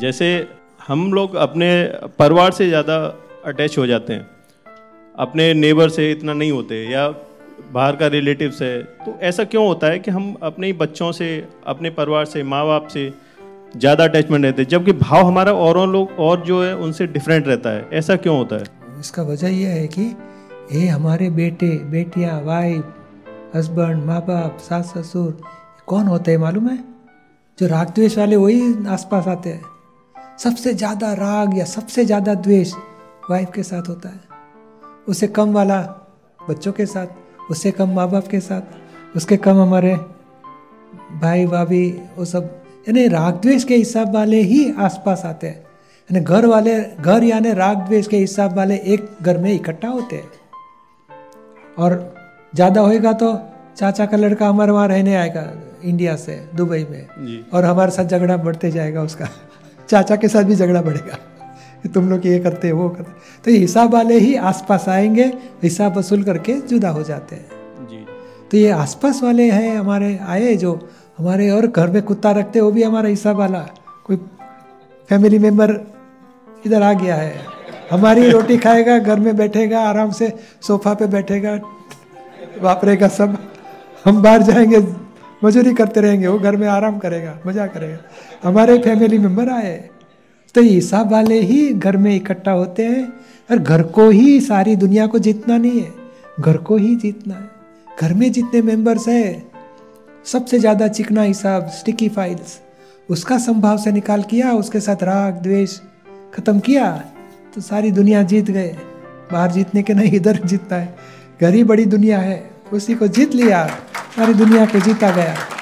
जैसे हम लोग अपने परिवार से ज़्यादा अटैच हो जाते हैं। अपने नेबर से इतना नहीं होते या बाहर का रिलेटिव्स है। तो ऐसा क्यों होता है कि हम अपने ही बच्चों से, अपने परिवार से माँ बाप से ज़्यादा अटैचमेंट रहते हैं, जबकि भाव हमारा औरों लोग और जो है उनसे डिफरेंट रहता है। ऐसा क्यों होता है? इसका वजह यह है कि ये हमारे बेटे, बेटियाँ वाइफ हस्बैंड माँ बाप सास ससुर कौन होते हैं मालूम है? जो राग द्वेष वाले वही आसपास आते हैं। सबसे ज़्यादा राग या सबसे ज़्यादा द्वेष वाइफ के साथ होता है। उससे कम वाला बच्चों के साथ उससे कम माँ बाप के साथ उसके कम हमारे भाई भाभी वो सब यानी राग द्वेष के हिसाब वाले ही आसपास आते हैं। यानी घर वाले घर यानी राग द्वेष के हिसाब वाले एक घर में इकट्ठा होते हैं। और ज़्यादा होएगा तो चाचा का लड़का हमारे वहाँ रहने आएगा इंडिया से दुबई में। और हमारे साथ झगड़ा बढ़ते जाएगा उसका। चाचा के साथ भी झगड़ा बढ़ेगा। कि तुम लोग ये करते वो करते। तो ये हिसाब वाले ही आसपास आएँगे हिसाब वसूल करके जुदा हो जाते हैं। जी। तो ये आसपास वाले हैं हमारे आए जो हमारे और घर में कुत्ता रखते हैं वो भी हमारा हिसाब वाला। कोई फैमिली मेंबर इधर आ गया है। हमारी रोटी खाएगा घर में बैठेगा आराम से सोफा पे बैठेगा। वापरेगा सब हम बाहर जाएँगे मजूरी करते रहेंगे, वो घर में आराम करेगा, मज़ा करेगा। हमारे फैमिली मेंबर आए। तो हिसाब वाले ही घर में इकट्ठा होते हैं, और घर को ही सारी दुनिया को जीतना नहीं है। घर को ही जीतना है। घर में जितने मेंबर्स है, सबसे ज़्यादा चिकना हिसाब स्टिकी फाइल्स उसका संभाव से निकाल किया, उसके साथ राग, द्वेष खत्म किया तो सारी दुनिया जीत गए। बाहर जीतने के नहीं, इधर जीतता है। घर ही बड़ी दुनिया है, उसी को जीत लिया। सारी दुनिया को जीता गया।